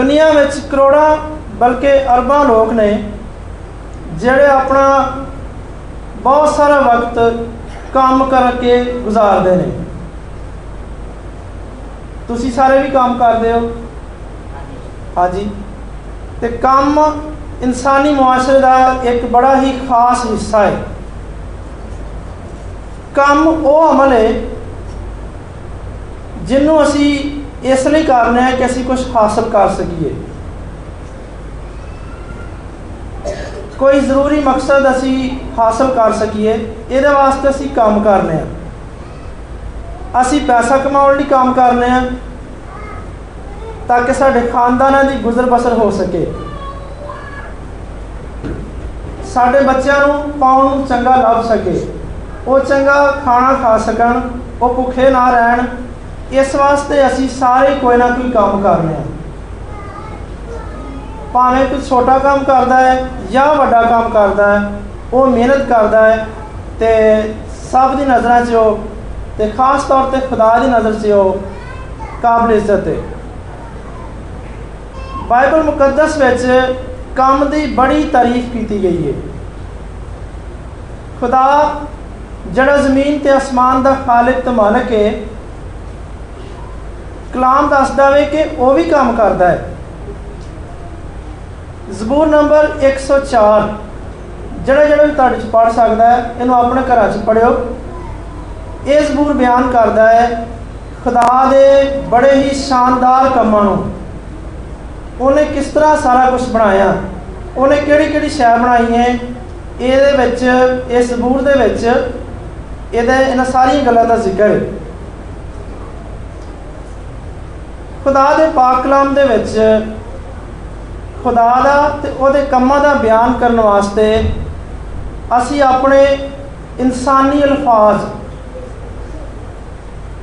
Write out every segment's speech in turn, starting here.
ਦੁਨੀਆ ਵਿੱਚ ਕਰੋੜਾਂ ਬਲਕਿ ਅਰਬਾਂ ਲੋਕ ਨੇ ਜਿਹੜੇ ਆਪਣਾ ਬਹੁਤ ਸਾਰਾ ਵਕਤ ਕੰਮ ਕਰਕੇ ਗੁਜ਼ਾਰਦੇ ਨੇ। ਤੁਸੀਂ ਸਾਰੇ ਵੀ ਕੰਮ ਕਰਦੇ ਹੋ? ਹਾਂਜੀ। ਤੇ ਕੰਮ ਇਨਸਾਨੀ ਮੁਆਸ਼ਰੇ ਦਾ ਇੱਕ ਬੜਾ ਹੀ ਖਾਸ ਹਿੱਸਾ ਹੈ। ਕੰਮ ਉਹ ਅਮਲ ਹੈ ਜਿਹਨੂੰ ਅਸੀਂ ਇਸ ਲਈ ਕਰਨਾ ਹੈ ਕਿ ਅਸੀਂ ਕੁਝ ਹਾਸਲ ਕਰ ਸਕੀਏ। ਕੋਈ ਜ਼ਰੂਰੀ ਮਕਸਦ ਅਸੀਂ ਹਾਸਲ ਕਰ ਸਕੀਏ, ਇਹਦੇ ਵਾਸਤੇ ਅਸੀਂ ਕੰਮ ਕਰਨੇ ਆ ਅਸੀਂ ਪੈਸਾ ਕਮਾਉਣ ਲਈ ਕੰਮ ਕਰਨੇ ਆ ਤਾਂ ਕਿ ਸਾਡੇ ਖਾਨਦਾਨਾਂ ਦੀ ਗੁਜ਼ਰ ਬਸਰ ਹੋ ਸਕੇ। ਸਾਡੇ ਬੱਚਿਆਂ ਨੂੰ ਪਾਉਣ ਨੂੰ ਚੰਗਾ ਲੱਭ ਸਕੇ। ਉਹ ਚੰਗਾ ਖਾਣਾ ਖਾ ਸਕਣ, ਉਹ ਭੁੱਖੇ ਨਾ ਰਹਿਣ ਇਸ ਵਾਸਤੇ ਅਸੀਂ ਸਾਰੇ ਕੋਈ ਨਾ ਕੋਈ ਕੰਮ ਕਰਨੇ ਆ ਭਾਵੇਂ ਕੋਈ ਛੋਟਾ ਕੰਮ ਕਰਦਾ ਹੈ ਜਾਂ ਵੱਡਾ ਕੰਮ ਕਰਦਾ ਹੈ, ਉਹ ਮਿਹਨਤ ਕਰਦਾ ਹੈ ਤੇ ਸਭ ਦੀ ਨਜ਼ਰਾਂ 'ਚ ਉਹ ਤੇ ਖਾਸ ਤੌਰ ਤੇ ਖੁਦਾ ਦੀ ਨਜ਼ਰ 'ਚ ਉਹ ਕਾਬਲ ਇੱਜ਼ਤ ਹੈ। ਬਾਈਬਲ ਮੁਕੱਦਸ ਵਿੱਚ ਕੰਮ ਦੀ ਬੜੀ ਤਾਰੀਫ ਕੀਤੀ ਗਈ ਹੈ। ਖੁਦਾ ਜਿਹੜਾ ਜ਼ਮੀਨ ਤੇ ਅਸਮਾਨ ਦਾ ਖਾਲਕ ਤੇ ਮਾਲਕ ਹੈ ਕਲਾਮ ਦੱਸਦਾ ਵੇ ਕਿ ਉਹ ਵੀ ਕੰਮ ਕਰਦਾ ਹੈ। ਜ਼ਬੂਰ ਨੰਬਰ 104 ਜਿਹੜਾ ਜਿਹੜਾ ਵੀ ਤੁਹਾਡੇ ਚ ਪੜ ਸਕਦਾ ਹੈ, ਇਹਨੂੰ ਆਪਣੇ ਘਰਾਂ ਚ ਪੜਿਓ ਇਹ ਜ਼ਬੂਰ ਬਿਆਨ ਕਰਦਾ ਹੈ, ਖੁਦਾ ਦੇ ਬੜੇ ਹੀ ਸ਼ਾਨਦਾਰ ਕੰਮਾਂ ਨੂੰ। ਉਹਨੇ ਕਿਸ ਤਰ੍ਹਾਂ ਸਾਰਾ ਕੁਝ ਬਣਾਇਆ? ਉਹਨੇ ਕਿਹੜੀ ਕਿਹੜੀ ਸ਼ੈ ਬਣਾਈ ਹੈ? ਇਹਦੇ ਵਿੱਚ ਇਸ ਜ਼ਬੂਰ ਦੇ ਵਿੱਚ, ਇਹਦੇ ਇਹਨਾਂ ਸਾਰੀਆਂ ਗੱਲਾਂ ਦਾ ਜ਼ਿਕਰ ਹੈ। ਖੁਦਾ ਦੇ ਪਾਕ ਕਲਾਮ ਦੇ ਵਿੱਚ ਖੁਦਾ ਦਾ ਤੇ ਉਹਦੇ ਕੰਮਾਂ ਦਾ ਬਿਆਨ ਕਰਨ ਵਾਸਤੇ ਅਸੀਂ ਆਪਣੇ ਇਨਸਾਨੀ ਅਲਫਾਜ਼,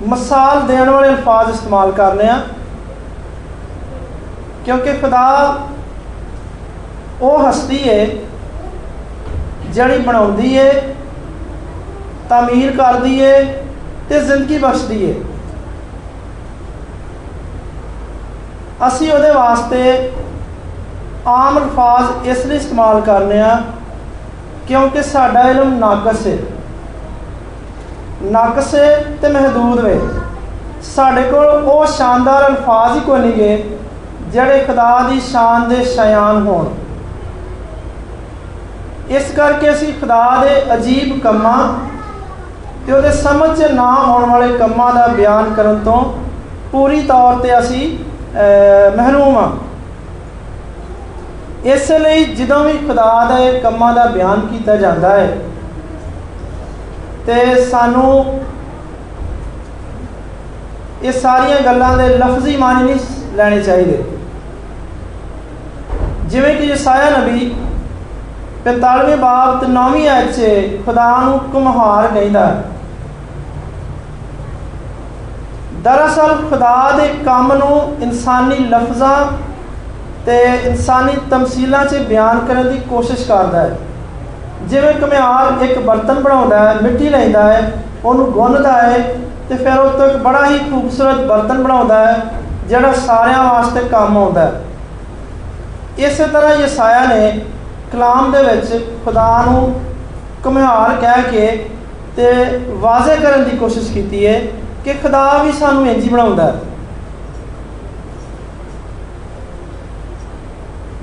ਮਿਸਾਲ ਦੇਣ ਵਾਲੇ ਅਲਫਾਜ਼ ਇਸਤੇਮਾਲ ਕਰਨੇ ਆ ਕਿਉਂਕਿ ਖੁਦਾ ਉਹ ਹਸਤੀ ਹੈ ਜਿਹੜੀ ਬਣਾਉਂਦੀ ਹੈ ਤਾਮੀਰ ਕਰਦੀ ਹੈ ਤੇ ਜ਼ਿੰਦਗੀ ਬਖਸ਼ਦੀ ਹੈ ਅਸੀਂ ਉਹਦੇ ਵਾਸਤੇ ਆਮ ਅਲਫਾਜ਼ ਇਸ ਲਈ ਇਸਤੇਮਾਲ ਕਰਨੇ ਆ, ਕਿਉਂਕਿ ਸਾਡਾ ਇਲਮ ਨਾਕਸ ਹੈ ਨਾਕਸ ਹੈ ਤੇ ਮਹਦੂਦ ਵੇ। ਸਾਡੇ ਕੋਲ ਉਹ ਸ਼ਾਨਦਾਰ ਅਲਫਾਜ਼ ਹੀ ਕੋਈ ਨਹੀਂਗੇ ਜਿਹੜੇ ਖੁਦਾ ਦੀ ਸ਼ਾਨ ਦੇ ਸ਼ਾਨ ਹੋਣ। ਇਸ ਕਰਕੇ ਅਸੀਂ ਖੁਦਾ ਦੇ ਅਜੀਬ ਕੰਮਾਂ ਤੇ ਉਹਦੇ ਸਮਝ 'ਚ ਨਾ ਆਉਣ ਵਾਲੇ ਕੰਮਾਂ ਦਾ ਬਿਆਨ ਕਰਨ ਤੋਂ ਪੂਰੀ ਤੌਰ ਤੇ ਅਸੀਂ ਮਹਿਰੂਮ ਆ। ਇਸ ਲਈ ਜਦੋਂ ਵੀ ਖੁਦਾ ਦੇ ਕੰਮਾਂ ਦਾ ਬਿਆਨ ਕੀਤਾ ਜਾਂਦਾ ਹੈ, ਤੇ ਸਾਨੂੰ ਇਹ ਸਾਰੀਆਂ ਗੱਲਾਂ ਦੇ ਲਫ਼ਜ਼ੀ ਮਾਨੀ ਨਹੀਂ ਲੈਣੇ ਚਾਹੀਦੇ। ਜਿਵੇਂ ਕਿ ਯਸਾਇਆ ਨਬੀ 45ਵੇਂ ਬਾਬ ਤੇ 9ਵੀਂ ਆਇਤ 'ਚ ਖੁਦਾ ਨੂੰ ਕੁਮਹਾਰ ਕਹਿੰਦਾ ਦਰਅਸਲ ਖੁਦਾ ਦੇ ਕੰਮ ਨੂੰ ਇਨਸਾਨੀ ਲਫ਼ਜ਼ਾਂ ਤੇ ਇਨਸਾਨੀ ਤਮਸੀਲਾਂ 'ਚ ਬਿਆਨ ਕਰਨ ਦੀ ਕੋਸ਼ਿਸ਼ ਕਰਦਾ ਹੈ। ਜਿਵੇਂ ਕਮਿਆਰ ਇੱਕ ਬਰਤਨ ਬਣਾਉਂਦਾ ਹੈ, ਮਿੱਟੀ ਲੈਂਦਾ ਹੈ, ਉਹਨੂੰ ਗੁੰਨਦਾ ਹੈ ਤੇ ਫਿਰ ਉਹ ਤੋਂ ਇੱਕ ਬੜਾ ਹੀ ਖੂਬਸੂਰਤ ਬਰਤਨ ਬਣਾਉਂਦਾ ਹੈ, ਜਿਹੜਾ ਸਾਰਿਆਂ ਵਾਸਤੇ ਕੰਮ ਆਉਂਦਾ ਹੈ। ਇਸੇ ਤਰ੍ਹਾਂ ਯਸਾਇਆ ਨੇ ਕਲਾਮ ਦੇ ਵਿੱਚ ਖੁਦਾ ਨੂੰ ਕਮਿਆਰ ਕਹਿ ਕੇ ਤੇ ਵਾਜ਼ਿਹ ਕਰਨ ਦੀ ਕੋਸ਼ਿਸ਼ ਕੀਤੀ ਹੈ ਕਿ ਖੁਦਾ ਵੀ ਸਾਨੂੰ ਇੰਜ ਹੀ ਬਣਾਉਂਦਾ ਹੈ।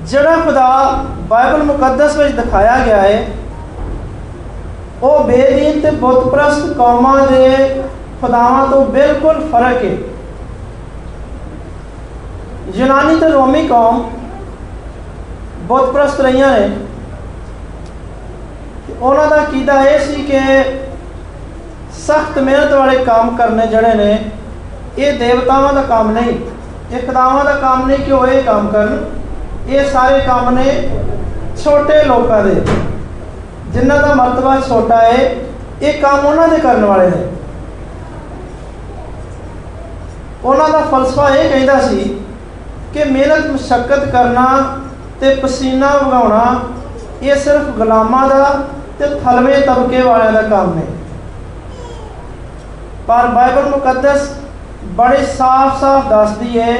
ਜਿਹੜਾ ਖੁਦਾ ਬਾਈਬਲ ਮੁਕੱਦਸ ਵਿੱਚ ਦਿਖਾਇਆ ਗਿਆ ਹੈ, ਉਹ ਬੇਦੀਨ ਤੇ ਬੁੱਤ ਪ੍ਰਸਤ ਕੌਮਾਂ ਦੇ ਖੁਦਾਵਾਂ ਤੋਂ ਬਿਲਕੁਲ ਫ਼ਰਕ ਹੈ। ਯੂਨਾਨੀ ਤੇ ਰੋਮੀ ਕੌਮ ਬੁੱਤ ਪ੍ਰਸਤ ਰਹੀਆਂ ਨੇ। ਉਹਨਾਂ ਦਾ ਕੀਦਾ ਇਹ ਸੀ ਕਿ ਸਖਤ ਮਿਹਨਤ ਵਾਲੇ ਕੰਮ ਕਰਨੇ ਜਿਹੜੇ ਨੇ, ਇਹ ਦੇਵਤਾਵਾਂ ਦਾ ਕੰਮ ਨਹੀਂ, ਇਹ ਖੁਦਾਵਾਂ ਦਾ ਕੰਮ ਨਹੀਂ ਕਿ ਉਹ ਇਹ ਕੰਮ ਕਰਨ। ਇਹ ਸਾਰੇ ਕੰਮ ਨੇ ਛੋਟੇ ਲੋਕਾਂ ਦੇ। ਜਿਨ੍ਹਾਂ ਦਾ ਮਰਤਬਾ ਛੋਟਾ ਹੈ ਇਹ ਕੰਮ ਉਹਨਾਂ ਦੇ ਕਰਨ ਵਾਲੇ ਨੇ। ਉਹਨਾਂ ਦਾ ਫਲਸਫਾ ਇਹ ਕਹਿੰਦਾ ਸੀ ਕਿ ਮਿਹਨਤ ਮੁਸ਼ਕਲ ਕਰਨਾ ਤੇ ਪਸੀਨਾ ਵਗਾਉਣਾ, ਇਹ ਸਿਰਫ ਗੁਲਾਮਾਂ ਦਾ ਤੇ ਥਲਵੇਂ ਤਬਕੇ ਵਾਲਿਆਂ ਦਾ ਕੰਮ ਹੈ ਪਰ ਬਾਈਬਲ ਮੁਕੱਦਸ ਬੜੇ ਸਾਫ਼-ਸਾਫ਼ ਦੱਸਦੀ ਹੈ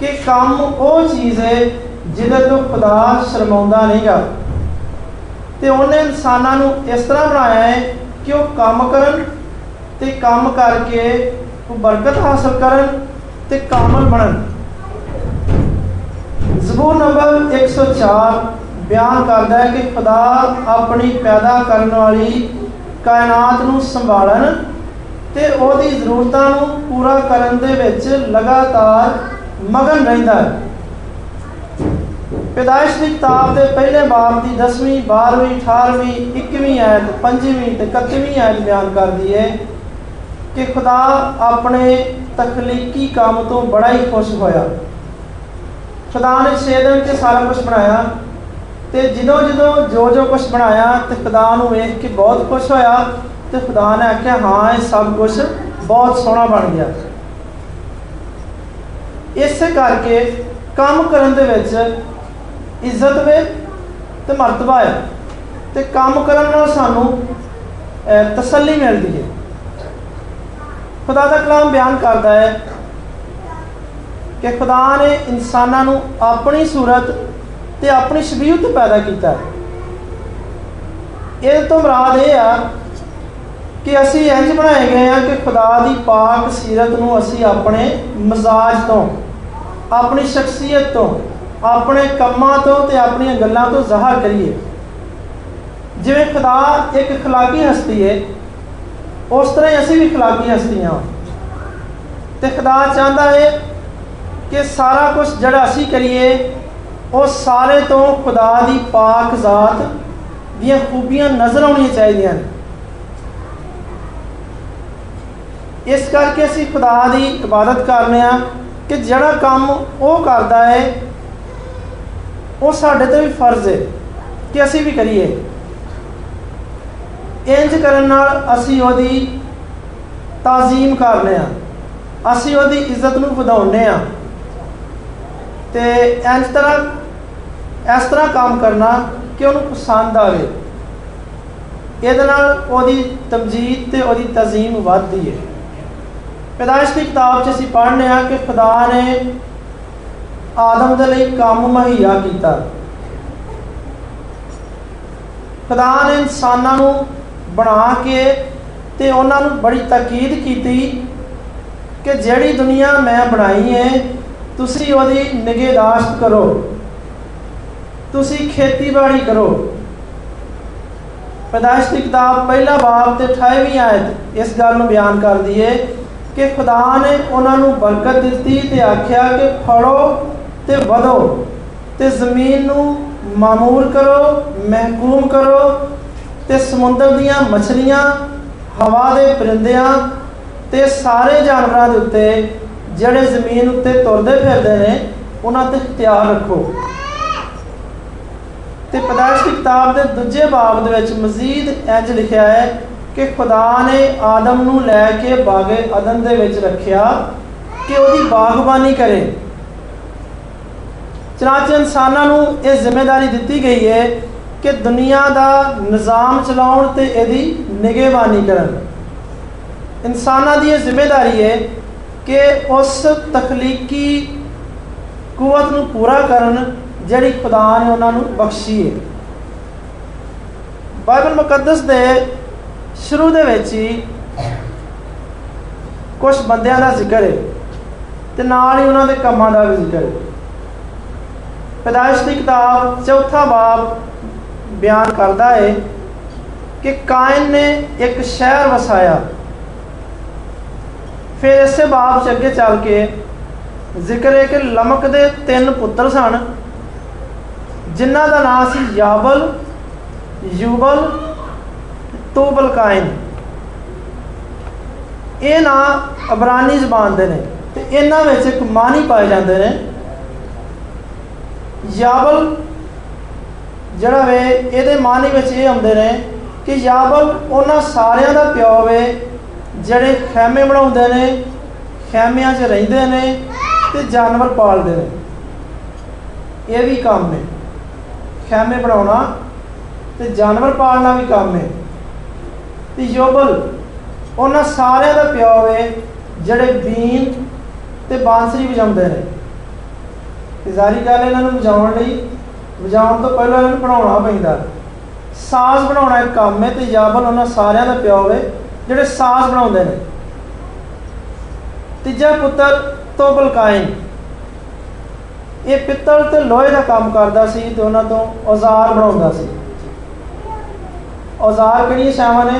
ਕਿ ਕੰਮ ਉਹ ਚੀਜ਼ ਹੈ ਜਿਹਦੇ ਤੋਂ ਖੁਦਾ ਸ਼ਰਮਾਉਂਦਾ ਨਹੀਂਗਾ। ਤੇ ਉਹਨੇ ਇਨਸਾਨਾਂ ਨੂੰ ਇਸ ਤਰ੍ਹਾਂ ਬਣਾਇਆ ਹੈ ਕਿ ਉਹ ਕੰਮ ਕਰਨ ਤੇ ਕੰਮ ਕਰਕੇ ਉਹ ਬਰਕਤ ਹਾਸਲ ਕਰਨ ਤੇ ਕਾਮਲ ਬਣਨ। ਜ਼ਬੂਰ ਨੰਬਰ 104 ਬਿਆਨ ਕਰਦਾ ਹੈ ਕਿ ਖੁਦਾ ਆਪਣੀ ਪੈਦਾ ਕਰਨ ਵਾਲੀ ਕਾਇਨਾਤ ਨੂੰ ਸੰਭਾਲਣ ਤੇ ਉਹਦੀ ਜ਼ਰੂਰਤਾਂ ਨੂੰ ਪੂਰਾ ਕਰਨ ਦੇ ਵਿੱਚ ਲਗਾਤਾਰ ਮਗਨ ਰਹਿੰਦਾ ਹੈ। ਪੈਦਾਇਸ਼ ਦੀ ਕਿਤਾਬ ਦੇ ਪਹਿਲੇ ਬਾਬ ਦੀ 10ਵੀਂ 12ਵੀਂ 18ਵੀਂ 21ਵੀਂ ਆਇਤ 5ਵੀਂ ਤੇ 31ਵੀਂ ਆਇਤ ਬਿਆਨ ਕਰਦੀ ਹੈ ਕਿ ਖੁਦਾ ਆਪਣੇ ਤਖਲੀਕੀ ਕੰਮ ਤੋਂ ਬੜਾ ਹੀ ਖੁਸ਼ ਹੋਇਆ। ਖੁਦਾ ਨੇ 6 ਦਿਨ ਤੇ ਸਾਰਾ ਕੁਝ ਬਣਾਇਆ ਤੇ ਜਦੋਂ ਜਦੋਂ ਜੋ ਜੋ ਕੁਝ ਬਣਾਇਆ ਤੇ ਖੁਦਾ ਨੂੰ ਵੇਖ ਕੇ ਬਹੁਤ ਖੁਸ਼ ਹੋਇਆ ਤੇ ਖੁਦਾ ਨੇ ਆਖਿਆ, ਹਾਂ, ਇਹ ਸਭ ਕੁਝ ਬਹੁਤ ਸੋਹਣਾ ਬਣ ਗਿਆ। ਇਸੇ ਕਰਕੇ ਕੰਮ ਕਰਨ ਦੇ ਵਿੱਚ ਇੱਜ਼ਤ ਵੇ ਤੇ ਮਰਤਬਾ ਹੈ ਤੇ ਕੰਮ ਕਰਨ ਨਾਲ ਸਾਨੂੰ ਤਸੱਲੀ ਮਿਲਦੀ ਹੈ। ਖੁਦਾ ਦਾ ਕਲਾਮ ਬਿਆਨ ਕਰਦਾ ਹੈ ਕਿ ਖੁਦਾ ਨੇ ਇਨਸਾਨਾਂ ਨੂੰ ਆਪਣੀ ਸੂਰਤ ਤੇ ਆਪਣੀ ਸ਼ਬੀਹਤ ਪੈਦਾ ਕੀਤਾ ਇਹ ਤੋਂ ਮਰਾਦ ਇਹ ਆ ਕਿ ਅਸੀਂ ਇੰਜ ਬਣਾਏ ਗਏ ਆ ਕਿ ਖੁਦਾ ਦੀ ਪਾਕ ਸੀਰਤ ਨੂੰ ਅਸੀਂ ਆਪਣੇ ਮਜ਼ਾਜ ਤੋਂ ਆਪਣੀ ਸ਼ਖਸੀਅਤ ਤੋਂ ਆਪਣੇ ਕੰਮਾਂ ਤੋਂ ਤੇ ਆਪਣੀਆਂ ਗੱਲਾਂ ਤੋਂ ਜ਼ਾਹਰ ਕਰੀਏ ਜਿਵੇਂ ਖੁਦਾ ਇੱਕ اخلاقی ਹਸਤੀ ਹੈ ਉਸ ਤਰ੍ਹਾਂ ਹੀ ਅਸੀਂ ਵੀ اخلاقی ਹਸਤੀਆਂ ਤੇ ਖੁਦਾ ਚਾਹੁੰਦਾ ਹੈ ਕਿ ਸਾਰਾ ਕੁਝ ਜਿਹੜਾ ਅਸੀਂ ਕਰੀਏ ਉਹ ਸਾਰੇ ਤੋਂ ਖੁਦਾ ਦੀ ਪਾਕ ਜ਼ਾਤ ਦੀਆਂ ਖੂਬੀਆਂ ਨਜ਼ਰ ਆਉਣੀਆਂ ਚਾਹੀਦੀਆਂ ਨੇ ਇਸ ਕਰਕੇ ਅਸੀਂ ਖੁਦਾ ਦੀ ਇਬਾਦਤ ਕਰਨੇ ਆ ਕਿ ਜਿਹੜਾ ਕੰਮ ਉਹ ਕਰਦਾ ਹੈ ਉਹ ਸਾਡੇ ਤੇ ਵੀ ਫਰਜ਼ ਹੈ ਕਿ ਅਸੀਂ ਵੀ ਕਰੀਏ। ਇੰਜ ਕਰਨ ਨਾਲ ਅਸੀਂ ਉਹਦੀ ਤਾਜ਼ੀਮ ਕਰਨੇ ਆ। ਅਸੀਂ ਉਹਦੀ ਇੱਜ਼ਤ ਨੂੰ ਵਧਾਉਣੇ ਆ। ਤੇ ਇੰਜ ਤਰ੍ਹਾਂ, ਇਸ ਤਰ੍ਹਾਂ ਕੰਮ ਕਰਨਾ ਕਿ ਉਹਨੂੰ ਪਸੰਦ ਆਵੇ। ਇਹਦੇ ਨਾਲ ਉਹਦੀ ਤਮਜੀਦ ਤੇ ਉਹਦੀ ਤਾਜ਼ੀਮ ਵੱਧਦੀ ਹੈ ਪੈਦਾਇਸ਼ ਦੀ ਕਿਤਾਬ 'ਚ ਅਸੀਂ ਪੜ੍ਹਨੇ ਆ ਕਿ ਖੁਦਾ ਨੇ ਆਦਮ ਦੇ ਲਈ ਕੰਮ ਮਹਈਆ ਕੀਤਾ। ਖੁਦਾ ਨੇ ਇਨਸਾਨਾਂ ਨੂੰ ਬਣਾ ਕੇ ਤੇ ਉਹਨਾਂ ਨੂੰ ਬੜੀ ਤਾਕੀਦ ਕੀਤੀ ਕਿ ਜਿਹੜੀ ਦੁਨੀਆ ਮੈਂ ਬਣਾਈ ਹੈ ਤੁਸੀਂ ਉਹਦੀ ਨਿਗਹਿਦਾਸ਼ਤ ਕਰੋ। ਤੁਸੀਂ ਖੇਤੀਬਾੜੀ ਕਰੋ। ਪੈਦਾਇਸ਼ ਦੀ ਕਿਤਾਬ ਪਹਿਲਾ ਬਾਬ ਤੇ 28ਵੀਂ ਆਇਤ ਇਸ ਗੱਲ ਨੂੰ ਬਿਆਨ ਕਰਦੀ ਹੈ ਕਿ ਖੁਦਾ ਨੇ ਉਹਨਾਂ ਨੂੰ ਬਰਕਤ ਦਿੱਤੀ ਤੇ ਆਖਿਆ ਕਿ ਫੜੋ ਤੇ ਵਧੋ ਤੇ ਜ਼ਮੀਨ ਨੂੰ ਮਾਮੂਰ ਕਰੋ, ਮਹਿਕੂਮ ਕਰੋ ਤੇ ਸਮੁੰਦਰ ਦੀਆਂ ਮੱਛਲੀਆਂ, ਹਵਾ ਦੇ ਪਰਿੰਦਿਆਂ ਤੇ ਸਾਰੇ ਜਾਨਵਰਾਂ ਦੇ ਉੱਤੇ ਜਿਹੜੇ ਜ਼ਮੀਨ ਉੱਤੇ ਤੁਰਦੇ ਫਿਰਦੇ ਨੇ, ਉਹਨਾਂ ਤੇ ਇਖਤਿਆਰ ਰੱਖੋ। ਤੇ ਪਦਾਇਸ਼ ਦੀ ਕਿਤਾਬ ਦੇ ਦੂਜੇ ਬਾਬ ਦੇ ਵਿੱਚ ਮਜ਼ੀਦ ਇੰਜ ਲਿਖਿਆ ਹੈ ਕਿ ਖੁਦਾ ਨੇ ਆਦਮ ਨੂੰ ਲੈ ਕੇ ਬਾਗੇ ਅਦਨ ਦੇ ਵਿੱਚ ਰੱਖਿਆ ਕਿ ਉਹਦੀ ਬਾਗਬਾਨੀ ਕਰੇ। ਚਨਾਚੇ ਇਨਸਾਨਾਂ ਨੂੰ ਇਹ ਜ਼ਿੰਮੇਵਾਰੀ ਦਿੱਤੀ ਗਈ ਹੈ ਕਿ ਦੁਨੀਆ ਦਾ ਨਿਜ਼ਾਮ ਚਲਾਉਣ ਤੇ ਇਹਦੀ ਨਿਗਹਿਬਾਨੀ ਕਰਨ। ਇਨਸਾਨਾਂ ਦੀ ਇਹ ਜ਼ਿੰਮੇਵਾਰੀ ਹੈ ਕਿ ਉਸ ਤਖਲੀਕੀ ਕੁਵਤ ਨੂੰ ਪੂਰਾ ਕਰਨ ਜਿਹੜੀ ਖੁਦਾ ਨੇ ਉਹਨਾਂ ਨੂੰ ਬਖਸ਼ੀ ਹੈ ਬਾਈਬਲ ਮੁਕੱਦਸ ਦੇ ਸ਼ੁਰੂ ਦੇ ਵਿੱਚ ਹੀ ਕੁਝ ਬੰਦਿਆਂ ਦਾ ਜ਼ਿਕਰ ਹੈ ਤੇ ਨਾਲ ਹੀ ਉਹਨਾਂ ਦੇ ਕੰਮਾਂ ਦਾ ਵੀ ਜ਼ਿਕਰ ਹੈ ਪੈਦਾਇਸ਼ ਦੀ ਕਿਤਾਬ ਚੌਥਾ ਬਾਬ ਬਿਆਨ ਕਰਦਾ ਹੈ ਕਿ ਕਾਇਨ ਨੇ ਇੱਕ ਸ਼ਹਿਰ ਵਸਾਇਆ। ਫਿਰ ਇਸੇ ਬਾਬ ਚ ਅੱਗੇ ਚੱਲ ਕੇ ਜ਼ਿਕਰ ਹੈ ਕਿ ਲਮਕ ਦੇ ਤਿੰਨ ਪੁੱਤਰ ਸਨ, ਜਿਨ੍ਹਾਂ ਦਾ ਨਾਮ ਸੀ ਯਾਬਲ, ਯੂਬਲ ਤੋਬਲ ਕਾਇਨ ਇਹ ਨਾਂ ਅਬਰਾਨੀ ਜ਼ਬਾਨ ਦੇ ਨੇ ਤੇ ਇਹਨਾਂ ਵਿੱਚ ਇੱਕ ਮਾਨੀ ਪਾਏ ਜਾਂਦੇ ਨੇ। ਯਾਬਲ, ਜਿਹੜਾ ਵੇ, ਇਹਦੇ ਮਾਨੀ ਵਿੱਚ ਇਹ ਆਉਂਦੇ ਨੇ ਕਿ ਯਾਬਲ ਉਹਨਾਂ ਸਾਰਿਆਂ ਦਾ ਪਿਓ ਵੇ, ਜਿਹੜੇ ਖੈਮੇ ਬਣਾਉਂਦੇ ਨੇ, ਖੈਮਿਆਂ 'ਚ ਰਹਿੰਦੇ ਨੇ ਤੇ ਜਾਨਵਰ ਪਾਲਦੇ ਨੇ। ਇਹ ਵੀ ਕੰਮ ਹੈ ਖੈਮੇ ਬਣਾਉਣਾ ਤੇ ਜਾਨਵਰ ਪਾਲਣਾ ਵੀ ਕੰਮ ਹੈ ਤੇ ਯੋਬਲ, ਉਹਨਾਂ ਸਾਰਿਆਂ ਦਾ ਪਿਓ ਵੇ, ਜਿਹੜੇ ਬੀਨ ਤੇ ਬਾਂਸਰੀ ਵਜਾਉਂਦੇ ਨੇ। ਤੇ ਜ਼ਾਰੀ ਗੱਲ ਇਹਨਾਂ ਨੂੰ ਵਜਾਉਣ ਲਈ, ਵਜਾਉਣ ਤੋਂ ਪਹਿਲਾਂ ਇਹਨਾਂ ਨੂੰ ਬਣਾਉਣਾ ਪੈਂਦਾ। ਸਾਜ਼ ਬਣਾਉਣਾ ਇੱਕ ਕੰਮ ਹੈ ਤੇ ਯਾਬਲ ਉਹਨਾਂ ਸਾਰਿਆਂ ਦਾ ਪਿਓ ਹੈ ਜਿਹੜੇ ਸਾਜ਼ ਬਣਾਉਂਦੇ ਨੇ। ਤੀਜਾ ਪੁੱਤਰ ਤੋਬਲ ਕਾਇਨ ਇਹ ਪਿੱਤਲ ਤੇ ਲੋਹੇ ਦਾ ਕੰਮ ਕਰਦਾ ਸੀ ਤੇ ਉਹਨਾਂ ਤੋਂ ਔਜ਼ਾਰ ਬਣਾਉਂਦਾ ਸੀ। ਔਜ਼ਾਰ ਕਿਹੜੀਆਂ ਸ਼ਾਵਾਂ ਨੇ,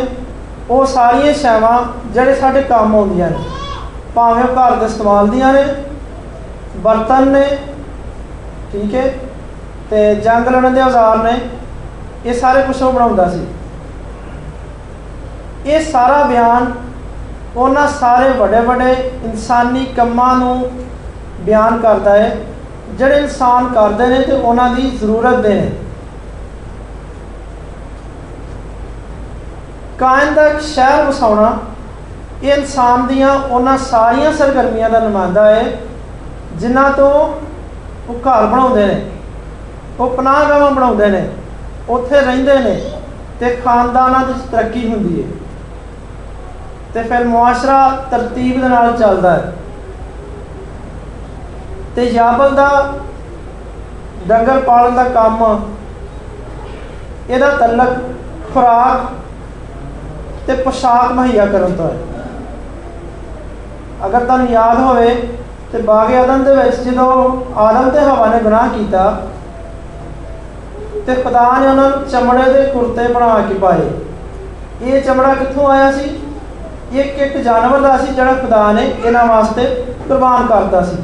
ਉਹ ਸਾਰੀਆਂ ਸ਼ਾਵਾਂ ਜਿਹੜੇ ਸਾਡੇ ਕੰਮ ਆਉਂਦੀਆਂ ਨੇ, ਭਾਵੇਂ ਉਹ ਘਰ ਦੇ ਇਸਤੇਮਾਲ ਦੀਆਂ ਨੇ, ਬਰਤਨ ਨੇ, ਠੀਕ ਹੈ, ਤੇ ਜੰਗ ਲੜਨ ਦੇ ਔਜ਼ਾਰ ਨੇ, ਇਹ ਸਾਰੇ ਕੁਝ ਉਹ ਬਣਾਉਂਦਾ ਸੀ। ਇਹ ਸਾਰਾ ਬਿਆਨ ਉਹਨਾਂ ਸਾਰੇ ਵੱਡੇ ਵੱਡੇ ਇਨਸਾਨੀ ਕੰਮਾਂ ਨੂੰ ਬਿਆਨ ਕਰਦਾ ਹੈ, ਜਿਹੜੇ ਇਨਸਾਨ ਕਰਦੇ ਨੇ ਤੇ ਉਹਨਾਂ ਦੀ ਜ਼ਰੂਰਤ ਦੇ ਨੇ। ਕਾਇਨ ਦਾ ਇੱਕ ਸ਼ਹਿਰ ਵਸਾਉਣਾ, ਇਹ ਇਨਸਾਨ ਦੀਆਂ ਉਹਨਾਂ ਸਾਰੀਆਂ ਸਰਗਰਮੀਆਂ ਦਾ ਨੁਮਾਇੰਦਾ ਹੈ, ਜਿਨ੍ਹਾਂ ਤੋਂ ਉਹ ਘਰ ਬਣਾਉਂਦੇ ਨੇ, ਉਹ ਪਨਾਹਗਾਹਾਂ ਬਣਾਉਂਦੇ ਨੇ, ਉੱਥੇ ਰਹਿੰਦੇ ਨੇ ਤੇ ਖਾਨਦਾਨਾਂ ਦੀ ਤਰੱਕੀ ਹੁੰਦੀ ਹੈ। ਤੇ ਫਿਰ ਮੁਆਸ਼ਰਾ ਤਰਤੀਬ ਦੇ ਨਾਲ ਚੱਲਦਾ ਹੈ। ਤੇ ਯਾਬਲ ਦਾ ਡੰਗਰ ਪਾਲਣ ਦਾ ਕੰਮ, ਇਹਦਾ ਤਲਕ ਖੁਰਾਕ ਤੇ ਪੋਸ਼ਾਕ ਮੁਹੱਈਆ ਕਰਨ ਤੋਂ ਹੈ। ਅਗਰ ਤੁਹਾਨੂੰ ਯਾਦ ਹੋਵੇ ਤੇ ਬਾਗ ਆਦਮ ਦੇ ਵਿੱਚ ਜਦੋਂ ਆਦਮ ਤੇ ਹਵਾ ਨੇ ਗੁਨਾਹ ਕੀਤਾ ਤੇ ਖੁਦਾ ਨੇ ਉਹਨਾਂ ਨੂੰ ਚਮੜੇ ਦੇ ਕੁਰਤੇ ਬਣਾ ਕੇ ਪਾਏ। ਇਹ ਚਮੜਾ ਕਿੱਥੋਂ ਆਇਆ ਸੀ? ਇਹ ਇੱਕ ਇੱਕ ਜਾਨਵਰ ਦਾ ਸੀ ਜਿਹੜਾ ਖੁਦਾ ਨੇ ਇਹਨਾਂ ਵਾਸਤੇ ਕੁਰਬਾਨ ਕਰਤਾ ਸੀ।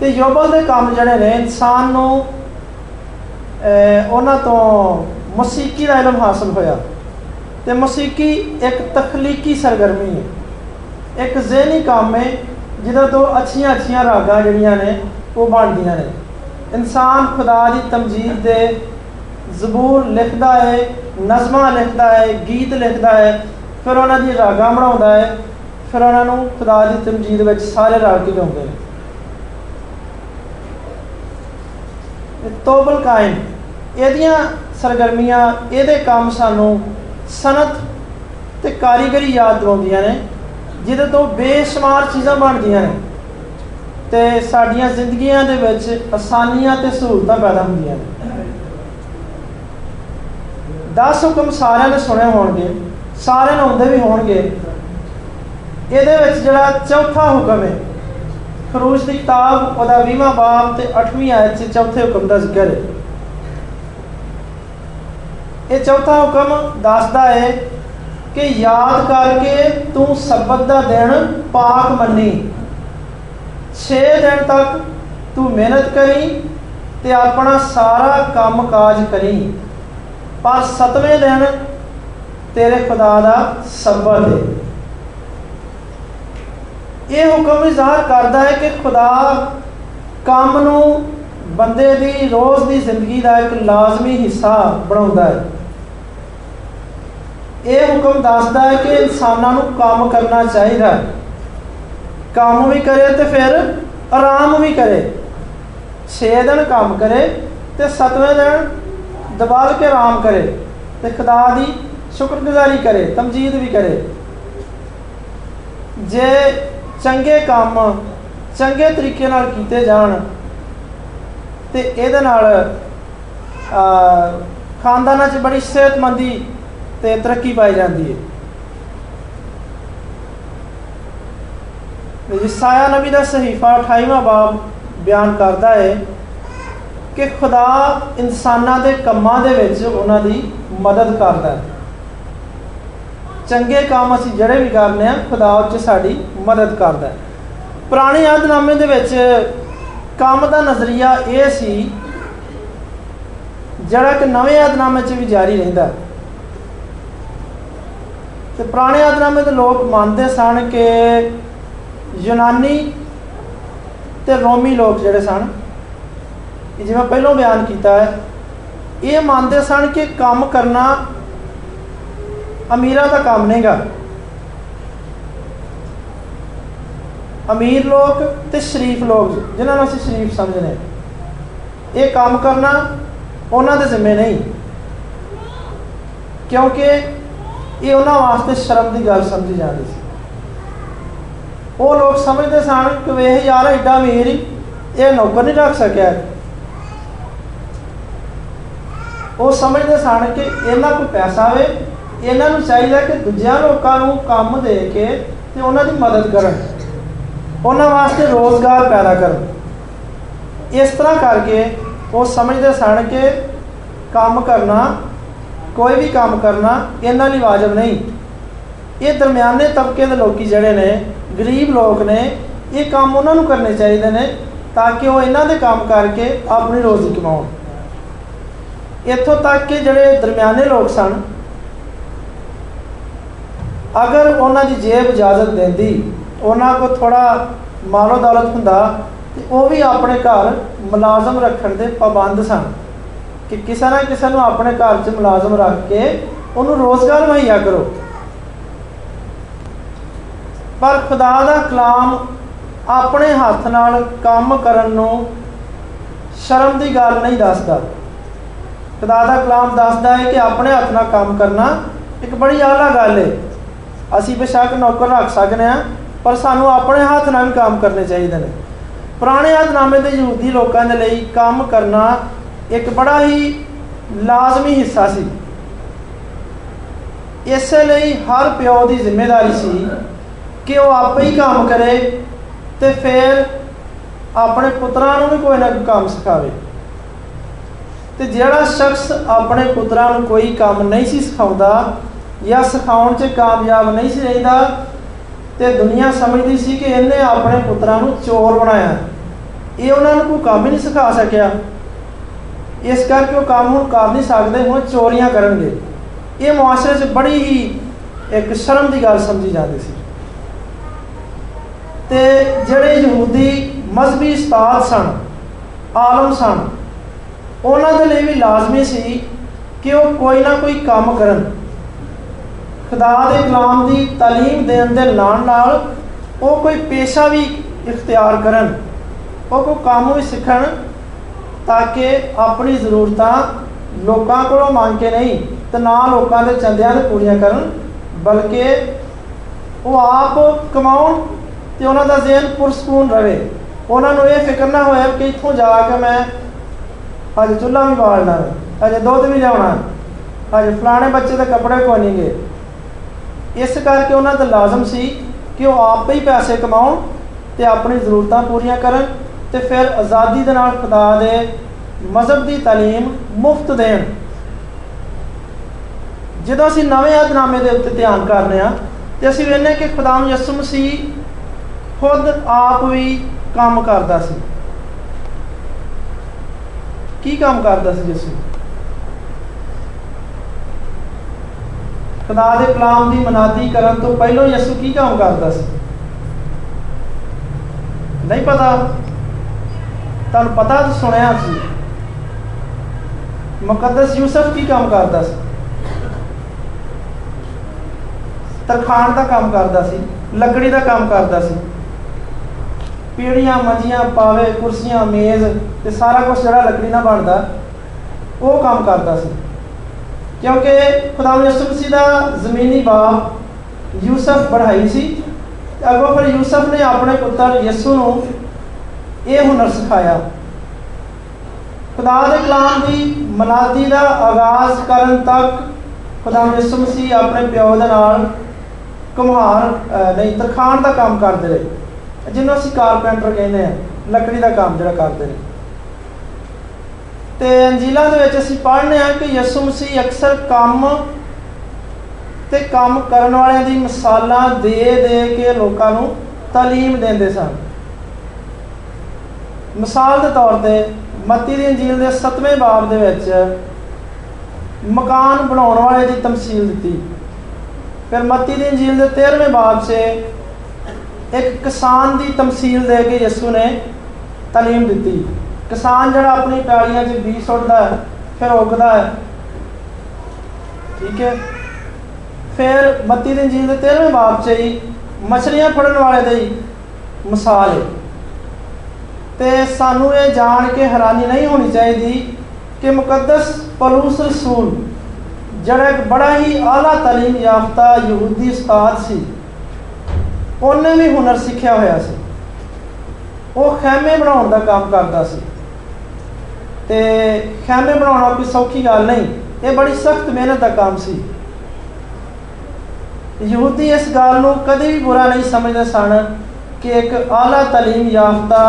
ਤੇ ਯੋਬਲ ਦੇ ਕੰਮ ਜਿਹੜੇ ਨੇ, ਇਨਸਾਨ ਨੂੰ ਉਹਨਾਂ ਤੋਂ ਮਸੀਕੀ ਦਾ ਇਲਮ ਹਾਸਲ ਹੋਇਆ। ਤੇ ਮਸੀਕੀ ਇੱਕ ਤਖਲੀਕੀ ਸਰਗਰਮੀ ਹੈ। ਇੱਕ ਜ਼ਿਹਨੀ ਕੰਮ ਹੈ, ਜਿਹਦਾ ਤੋਂ ਅੱਛੀਆਂ ਅੱਛੀਆਂ ਰਾਗਾਂ ਜਿਹੜੀਆਂ ਨੇ, ਉਹ ਬਣਦੀਆਂ ਨੇ। ਇਨਸਾਨ ਖੁਦਾ ਦੀ ਤਮਜੀਦ ਦੇ ਜ਼ਬੂਰ ਲਿਖਦਾ ਹੈ, ਨਜ਼ਮਾਂ ਲਿਖਦਾ ਹੈ, ਗੀਤ ਲਿਖਦਾ ਹੈ, ਫਿਰ ਉਹਨਾਂ ਦੀ ਰਾਗਾਂ ਬਣਾਉਂਦਾ ਹੈ, ਫਿਰ ਉਹਨਾਂ ਨੂੰ ਖੁਦਾ ਦੀ ਤਮਜੀਦ ਵਿੱਚ ਸਾਰੇ ਰਾਗ ਗਾਉਂਦੇ ਨੇ। ਤੋਬਲ ਕਾਇਮ। ਇਹਦੀਆਂ ਸਰਗਰਮੀਆਂ, ਇਹਦੇ ਕੰਮ ਸਾਨੂੰ ਸਨਤ ਤੇ ਕਾਰੀਗਰੀ ਯਾਦ ਦਿਵਾਉਂਦੀਆਂ ਨੇ, ਜਿਹਦੇ ਤੋਂ ਬੇਸ਼ੁਮਾਰ ਚੀਜ਼ਾਂ ਬਣਦੀਆਂ ਨੇ। ਤੇ ਸਾਡੀਆਂ ਜ਼ਿੰਦਗੀਆਂ ਦੇ ਵਿੱਚ ਆਸਾਨੀਆਂ ਤੇ ਸਹੂਲਤਾਂ ਪੈਦਾ ਹੁੰਦੀਆਂ ਨੇ। 10 ਹੁਕਮ ਸਾਰਿਆਂ ਨੇ ਸੁਣੇ ਹੋਣਗੇ ਸਾਰਿਆਂ ਨੂੰ ਆਉਂਦੇ ਵੀ ਹੋਣਗੇ। ਇਹਦੇ ਵਿੱਚ ਜਿਹੜਾ ਚੌਥਾ ਹੁਕਮ ਹੈ ਖਰੂਜ ਦੀ ਕਿਤਾਬ, ਉਹਦਾ 20ਵਾਂ ਬਾਬ ਤੇ 8ਵੀਂ ਆਇਤ 'ਚ ਚੌਥੇ ਹੁਕਮ ਦਾ ਜ਼ਿਕਰ ਹੈ। ਇਹ ਚੌਥਾ ਹੁਕਮ ਦੱਸਦਾ ਹੈ ਕਿ ਯਾਦ ਕਰਕੇ ਤੂੰ ਸਬਤ ਦਾ ਦਿਨ ਪਾਕ ਮੰਨੀ। 6 ਦਿਨ ਤੱਕ ਤੂੰ ਮਿਹਨਤ ਕਰੀ ਤੇ ਆਪਣਾ ਸਾਰਾ ਕੰਮ ਕਾਜ ਕਰੀ। ਪਰ 7ਵੇਂ ਦਿਨ ਤੇਰੇ ਖੁਦਾ ਦਾ ਸਬਤ ਹੈ। ਇਹ ਹੁਕਮ ਇਜ਼ਹਾਰ ਕਰਦਾ ਹੈ ਕਿ ਖੁਦਾ ਕੰਮ ਨੂੰ ਬੰਦੇ ਦੀ, ਰੋਜ਼ ਦੀ ਜ਼ਿੰਦਗੀ ਦਾ ਇੱਕ ਲਾਜ਼ਮੀ ਹਿੱਸਾ ਬਣਾਉਂਦਾ ਹੈ। ਇਹ ਹੁਕਮ ਦੱਸਦਾ ਹੈ ਕਿ ਇਨਸਾਨਾਂ ਨੂੰ ਕੰਮ ਕਰਨਾ ਚਾਹੀਦਾ ਹੈ। ਕੰਮ ਵੀ ਕਰੇ ਤੇ ਫਿਰ ਆਰਾਮ ਵੀ ਕਰੇ। 6 ਦਿਨ ਕੰਮ ਕਰੇ ਤੇ 7ਵੇਂ ਦਿਨ ਦਬਾਲ ਕੇ ਆਰਾਮ ਕਰੇ ਤੇ ਖੁਦਾ ਦੀ ਸ਼ੁਕਰਗੁਜ਼ਾਰੀ ਕਰੇ, ਤਮਜੀਦ ਵੀ ਕਰੇ। ਜੇ ਚੰਗੇ ਕੰਮ ਚੰਗੇ ਤਰੀਕੇ ਨਾਲ ਕੀਤੇ ਜਾਣ ਤੇ ਇਹਦੇ ਨਾਲ ਖਾਨਦਾਨਾਂ 'ਚ ਬੜੀ ਸਿਹਤਮੰਦੀ ਤੇ ਤਰੱਕੀ ਪਾਈ ਜਾਂਦੀ ਹੈ ਇਸਾਇਆ ਨਬੀ ਦਾ ਸਹੀਫਾ 28ਵਾਂ ਬਾਬ ਬਿਆਨ ਕਰਦਾ ਹੈ ਕਿ ਖੁਦਾ ਇਨਸਾਨਾਂ ਦੇ ਕੰਮਾਂ ਦੇ ਵਿੱਚ ਉਹਨਾਂ ਦੀ ਮਦਦ ਕਰਦਾ ਹੈ ਚੰਗੇ ਕੰਮ ਅਸੀਂ ਜਿਹੜੇ ਵੀ ਕਰਨੇ ਆ, ਖੁਦਾ ਉਹ 'ਚ ਸਾਡੀ ਮਦਦ ਕਰਦਾ ਹੈ ਪੁਰਾਣੇ ਆਦਨਾਮੇ ਦੇ ਵਿੱਚ ਕੰਮ ਦਾ ਨਜ਼ਰੀਆ ਇਹ ਸੀ, ਜਿਹੜਾ ਕਿ ਨਵੇਂ ਆਦਨਾਮੇ 'ਚ ਵੀ ਜਾਰੀ ਰਹਿੰਦਾ ਤੇ ਪੁਰਾਣੇ ਆਦਨਾਮੇ ਦੇ ਲੋਕ ਮੰਨਦੇ ਸਨ ਕਿ ਯੂਨਾਨੀ ਤੇ ਰੋਮੀ ਲੋਕ ਜਿਹੜੇ ਸਨ ਜਿਵੇਂ ਪਹਿਲਾਂ ਬਿਆਨ ਕੀਤਾ ਹੈ, ਇਹ ਮੰਨਦੇ ਸਨ ਕਿ ਕੰਮ ਕਰਨਾ ਅਮੀਰਾਂ ਦਾ ਕੰਮ ਨਹੀਂਗਾ। ਅਮੀਰ ਲੋਕ ਤੇ ਸ਼ਰੀਫ ਲੋਕ, ਜਿਨ੍ਹਾਂ ਨੂੰ ਅਸੀਂ ਸ਼ਰੀਫ ਸਮਝਦੇ ਇਹ ਕੰਮ ਕਰਨਾ ਉਹਨਾਂ ਦੇ ਜ਼ਿੰਮੇ ਨਹੀਂ। ਕਿਉਂਕਿ ਇਹ ਉਹਨਾਂ ਵਾਸਤੇ ਸ਼ਰਮ ਦੀ ਗੱਲ ਸਮਝੀ ਜਾਂਦੀ ਸੀ। ਉਹ ਲੋਕ ਸਮਝਦੇ ਸਨ ਕਿ ਵੇਖ ਯਾਰ ਐਡਾ ਅਮੀਰ ਇਹ ਨੌਕਰ ਨਹੀਂ ਰੱਖ ਸਕਿਆ। ਉਹ ਸਮਝਦੇ ਸਨ ਕਿ ਇਹਨਾਂ ਕੋਲ ਪੈਸਾ ਵੇ ਇਹਨਾਂ ਨੂੰ ਚਾਹੀਦਾ ਕਿ ਦੂਜਿਆਂ ਲੋਕਾਂ ਨੂੰ ਕੰਮ ਦੇ ਕੇ ਤੇ ਉਹਨਾਂ ਦੀ ਮਦਦ ਕਰਨ। ਉਹਨਾਂ ਵਾਸਤੇ ਰੋਜ਼ਗਾਰ ਪੈਦਾ ਕਰਨ। ਇਸ ਤਰ੍ਹਾਂ ਕਰਕੇ ਉਹ ਸਮਝਦੇ ਸਨ ਕਿ ਕੰਮ ਕਰਨਾ ਕੋਈ ਵੀ ਕੰਮ ਕਰਨਾ, ਇਹਨਾਂ ਲਈ ਵਾਜਬ ਨਹੀਂ। ਇਹ ਦਰਮਿਆਨੇ ਤਬਕੇ ਦੇ ਲੋਕੀ ਜਿਹੜੇ ਨੇ, ਗਰੀਬ ਲੋਕ ਨੇ, ਇਹ ਕੰਮ ਉਹਨਾਂ ਨੂੰ ਕਰਨੇ ਚਾਹੀਦੇ ਨੇ ਤਾਂ ਕਿ ਉਹ ਇਹਨਾਂ ਦੇ ਕੰਮ ਕਰਕੇ ਆਪਣੀ ਰੋਜ਼ੀ ਕਮਾਉਣ। ਇੱਥੋਂ ਤੱਕ ਕਿ ਜਿਹੜੇ ਦਰਮਿਆਨੇ ਲੋਕ ਸਨ, ਅਗਰ ਉਹਨਾਂ ਦੀ ਜੇਬ ਇਜਾਜ਼ਤ ਦਿੰਦੀ, ਉਹਨਾਂ ਕੋ ਥੋੜਾ ਮਾਲੋ ਦੌਲਤ ਹੁੰਦਾ ਤੇ ਉਹ ਵੀ ਆਪਣੇ ਘਰ ਮੁਲਾਜ਼ਮ ਰੱਖਣ ਦੇ ਪਾਬੰਦ ਸਨ। ਕਿ ਕਿਸੇ ਨਾ ਕਿਸੇ ਨੂੰ ਆਪਣੇ ਘਰ 'ਚ ਮੁਲਾਜ਼ਮ ਰੱਖ ਕੇ ਉਹਨੂੰ ਰੋਜ਼ਗਾਰ ਮੁਹੱਈਆ ਕਰੋ। ਪਰ ਖੁਦਾ ਦਾ ਕਲਾਮ ਆਪਣੇ ਹੱਥ ਨਾਲ ਕੰਮ ਕਰਨ ਨੂੰ ਸ਼ਰਮ ਦੀ ਗੱਲ ਨਹੀਂ ਦੱਸਦਾ। ਖੁਦਾ ਦਾ ਕਲਾਮ ਦੱਸਦਾ ਹੈ ਕਿ ਆਪਣੇ ਹੱਥ ਨਾਲ ਕੰਮ ਕਰਨਾ ਇੱਕ ਬੜੀ ਆਲਾ ਗੱਲ ਹੈ ਅਸੀਂ ਬੇਸ਼ੱਕ ਨੌਕਰ ਰੱਖ ਸਕਦੇ ਹਾਂ, ਪਰ ਸਾਨੂੰ ਆਪਣੇ ਹੱਥ ਨਾਲ ਵੀ ਕੰਮ ਕਰਨੇ ਚਾਹੀਦੇ ਨੇ। ਪੁਰਾਣੇ ਆਦਨਾਮੇ ਦੇ ਯਹੂਦੀ ਲੋਕਾਂ ਦੇ ਲਈ ਕੰਮ ਕਰਨਾ ਇੱਕ ਬੜਾ ਹੀ ਲਾਜ਼ਮੀ ਹਿੱਸਾ ਸੀ। ਇਸੇ ਲਈ ਹਰ ਪਿਓ ਦੀ ਜ਼ਿੰਮੇਵਾਰੀ ਸੀ ਕਿ ਉਹ ਆਪੇ ਹੀ ਕੰਮ ਕਰੇ ਤੇ ਫਿਰ ਆਪਣੇ ਪੁੱਤਰਾਂ ਨੂੰ ਵੀ ਕੋਈ ਨਾ ਕੋਈ ਕੰਮ ਸਿਖਾਵੇ। ਤੇ ਜਿਹੜਾ ਸ਼ਖਸ ਆਪਣੇ ਪੁੱਤਰਾਂ ਨੂੰ ਕੋਈ ਕੰਮ ਨਹੀਂ ਸੀ ਸਿਖਾਉਂਦਾ ਜਾਂ ਸਿਖਾਉਣ 'ਚ ਕਾਮਯਾਬ ਨਹੀਂ ਸੀ ਰਹਿੰਦਾ ਤੇ ਦੁਨੀਆ ਸਮਝਦੀ ਸੀ ਕਿ ਇਹਨੇ ਆਪਣੇ ਪੁੱਤਰਾਂ ਨੂੰ ਚੋਰ ਬਣਾਇਆ। ਇਹ ਉਹਨਾਂ ਨੂੰ ਕੋਈ ਕੰਮ ਹੀ ਨਹੀਂ ਸਿਖਾ ਸਕਿਆ। ਇਸ ਕਰਕੇ ਉਹ ਕੰਮ ਹੁਣ ਕਰ ਨਹੀਂ ਸਕਦੇ ਹੁਣ ਚੋਰੀਆਂ ਕਰਨਗੇ ਇਹ ਮੁਆਸ਼ਰੇ 'ਚ ਬੜੀ ਹੀ ਇੱਕ ਸ਼ਰਮ ਦੀ ਗੱਲ ਸਮਝੀ ਜਾਂਦੀ ਸੀ ਤੇ ਜਿਹੜੇ ਯਹੂਦੀ ਮਜ਼ਬੀ ਉਸਤਾਦ ਸਨ ਆਲਮ ਸਨ ਉਹਨਾਂ ਦੇ ਲਈ ਵੀ ਲਾਜ਼ਮੀ ਸੀ ਕਿ ਉਹ ਕੋਈ ਨਾ ਕੋਈ ਕੰਮ ਕਰਨ ਖੁਦਾ ਦੇ ਕਲਾਮ ਦੀ تعلیم ਦੇਣ ਦੇ ਨਾਲ ਨਾਲ ਉਹ ਕੋਈ ਪੇਸ਼ਾ ਵੀ ਇਖਤਿਆਰ ਕਰਨ ਉਹ ਕੋਈ ਕੰਮ ਵੀ ਸਿੱਖਣ ਤਾਂ ਕਿ ਆਪਣੀ ਜ਼ਰੂਰਤਾਂ ਲੋਕਾਂ ਕੋਲੋਂ ਮੰਗ ਕੇ ਨਹੀਂ, ਤੇ ਨਾ ਲੋਕਾਂ ਦੇ ਚੰਦਿਆਂ ਦੇ ਪੂਰੀਆਂ ਕਰਨ, ਬਲਕਿ ਉਹ ਆਪ ਕਮਾਉਣ ਤੇ ਉਹਨਾਂ ਦਾ ਜ਼ਿਹਨ ਪੁਰਸਕੂਨ ਰਵੇ ਉਹਨਾਂ ਨੂੰ ਇਹ ਫਿਕਰ ਨਾ ਹੋਏ ਕਿ ਇੱਥੋਂ ਜਾ ਕੇ ਮੈਂ ਅੱਜ ਚੁੱਲ੍ਹਾ ਵੀ ਬਾਲਣਾ ਹੈ ਅੱਜ ਦੁੱਧ ਵੀ ਲਿਆਉਣਾ, ਅੱਜ ਫਲਾਣੇ ਬੱਚੇ ਦੇ ਕੱਪੜੇ ਕੋਈ ਨਹੀਂਗੇ ਇਸ ਕਰਕੇ ਉਹਨਾਂ ਦਾ ਲਾਜ਼ਮ ਸੀ ਕਿ ਉਹ ਆਪ ਹੀ ਪੈਸੇ ਕਮਾਉਣ ਤੇ ਆਪਣੀ ਜ਼ਰੂਰਤਾਂ ਪੂਰੀਆਂ ਕਰਨ ਤੇ ਫਿਰ ਆਜ਼ਾਦੀ ਦੇ ਨਾਲ ਖੁਦਾ ਦੇ ਮਜ਼ਹਬ ਦੀ تعلیم ਮੁਫਤ ਦੇਣ ਜਦੋਂ ਅਸੀਂ ਨਵੇਂ ਅਧਨਾਮੇ ਦੇ ਉੱਤੇ ਧਿਆਨ ਕਰਨੇ ਆ ਤੇ ਅਸੀਂ ਵੇਖਨੇ ਕਿ ਖੁਦਾਮ ਯਿਸੂ ਮਸੀਹ ਖੁਦ ਆਪ ਵੀ ਕੰਮ ਕਰਦਾ ਸੀ ਕੀ ਕੰਮ ਕਰਦਾ ਸੀ ਯਿਸੂ ਖੁਦਾ ਦੇ ਕਲਾਮ ਦੀ ਮਨਾਦੀ ਕਰਨ ਤੋਂ ਪਹਿਲਾਂ ਯਿਸੂ ਕੀ ਕੰਮ ਕਰਦਾ ਸੀ ਨਹੀਂ ਪਤਾ ਤੁਹਾਨੂੰ ਪਤਾ ਤਾਂ ਸੁਣਿਆ ਸੀ। ਮੁਕੱਦਸ ਯੂਸਫ ਕੀ ਕੰਮ ਕਰਦਾ ਸੀ? ਤਰਖਾਨ ਦਾ ਕੰਮ ਕਰਦਾ ਸੀ, ਲੱਕੜੀ ਦਾ ਕੰਮ ਕਰਦਾ ਸੀ। ਪੀੜੀਆਂ ਮੰਜੀਆਂ ਪਾਵੇ, ਕੁਰਸੀਆਂ, ਮੇਜ਼ ਤੇ ਸਾਰਾ ਕੁਝ ਜਿਹੜਾ ਲੱਕੜੀ ਨਾਲ ਬਣਦਾ, ਉਹ ਕੰਮ ਕਰਦਾ ਸੀ। ਕਿਉਂਕਿ ਖੁਦਾਵੰਦ ਯਿਸੂ ਮਸੀਹ ਦਾ ਜ਼ਮੀਨੀ ਬਾਪ ਯੂਸਫ ਬੜਾਈ ਸੀ। ਅਗੋ ਫਿਰ ਯੂਸਫ ਨੇ ਆਪਣੇ ਪੁੱਤਰ ਯਿਸੂ ਨੂੰ ਇਹ ਹੁਨਰ ਸਿਖਾਇਆ। ਖੁਦਾ ਦੇ ਕਲਾਮ ਦੀ ਮਨਾਦੀ ਦਾ ਆਗਾਜ਼ ਕਰਨ ਤੱਕ ਖੁਦਾਵੰਦ ਯਿਸੂ ਮਸੀਹ ਆਪਣੇ ਪਿਓ ਦੇ ਨਾਲ ਕੁਮਹਾਰ ਨਹੀਂ ਤਰਖਾਨ ਦਾ ਕੰਮ ਕਰਦੇ ਰਹੇ। ਜਿਹਨੂੰ ਅਸੀਂ ਕਾਰਪੈਂਟਰ ਕਹਿੰਦੇ ਆ ਲੱਕੜੀ ਦਾ ਕੰਮ ਜਿਹੜਾ ਕਰਦੇ ਨੇ ਤੇ ਅੰਜੀਲਾਂ ਦੇ ਵਿੱਚ ਅਸੀਂ ਪੜ੍ਹਨੇ ਆ ਕਿ ਯਿਸੂ ਮਸੀਹ ਅਕਸਰ ਕੰਮ ਤੇ ਕੰਮ ਕਰਨ ਵਾਲਿਆਂ ਦੀ ਮਿਸਾਲਾਂ ਦੇ ਦੇ ਕੇ ਲੋਕਾਂ ਨੂੰ ਤਾਲੀਮ ਦਿੰਦੇ ਸਨ। ਮਿਸਾਲ ਦੇ ਤੌਰ ਤੇ ਮੱਤੀ ਦੀ ਅੰਜੀਲ ਦੇ 7ਵੇਂ ਬਾਬ ਦੇ ਵਿੱਚ ਮਕਾਨ ਬਣਾਉਣ ਵਾਲੇ ਦੀ ਤਮਸੀਲ ਦਿੱਤੀ। ਫਿਰ ਮੱਤੀ ਦੀ ਅੰਜੀਲ ਦੇ 13ਵੇਂ ਬਾਬ 'ਚ ਇੱਕ ਕਿਸਾਨ ਦੀ ਤਮਸੀਲ ਦੇ ਕੇ ਯਿਸੂ ਨੇ ਤਾਲੀਮ ਦਿੱਤੀ। ਕਿਸਾਨ ਜਿਹੜਾ ਆਪਣੀ ਪੈਲੀਆਂ 'ਚ ਬੀਜ ਸੁੱਟਦਾ ਹੈ, ਫਿਰ ਉਗਦਾ ਹੈ। ਠੀਕ ਹੈ। ਫਿਰ ਮੱਤੀ ਦੀ ਅੰਜੀਲ ਦੇ 13ਵੇਂ ਬਾਬ 'ਚ ਹੀ ਮਛਲੀਆਂ ਫੜਨ ਵਾਲੇ ਦੀ ਮਿਸਾਲ ਹੈ। ਤੇ ਸਾਨੂੰ ਇਹ ਜਾਣ ਕੇ ਹੈਰਾਨੀ ਨਹੀਂ ਹੋਣੀ ਚਾਹੀਦੀ ਕਿ ਮੁਕੱਦਸ ਪਲੂਸ ਰਸੂਲ, ਜਿਹੜਾ ਇੱਕ ਬੜਾ ਹੀ ਆਲਾ ਤਾਲੀਮ ਯਾਫਤਾ ਯਹੂਦੀ ਉਸਤਾਦ ਸੀ, ਉਹਨੇ ਵੀ ਹੁਨਰ ਸਿੱਖਿਆ ਹੋਇਆ ਸੀ। ਉਹ ਖੈਮੇ ਬਣਾਉਣ ਦਾ ਕੰਮ ਕਰਦਾ ਸੀ। ਤੇ ਖੈਮੇ ਬਣਾਉਣਾ ਕੋਈ ਸੌਖੀ ਗੱਲ ਨਹੀਂ, ਇਹ ਬੜੀ ਸਖਤ ਮਿਹਨਤ ਦਾ ਕੰਮ ਸੀ। ਯਹੂਦੀ ਇਸ ਗੱਲ ਨੂੰ ਕਦੇ ਵੀ ਬੁਰਾ ਨਹੀਂ ਸਮਝਦੇ ਸਨ ਕਿ ਇੱਕ ਆਲਾ ਤਾਲੀਮ ਯਾਫਤਾ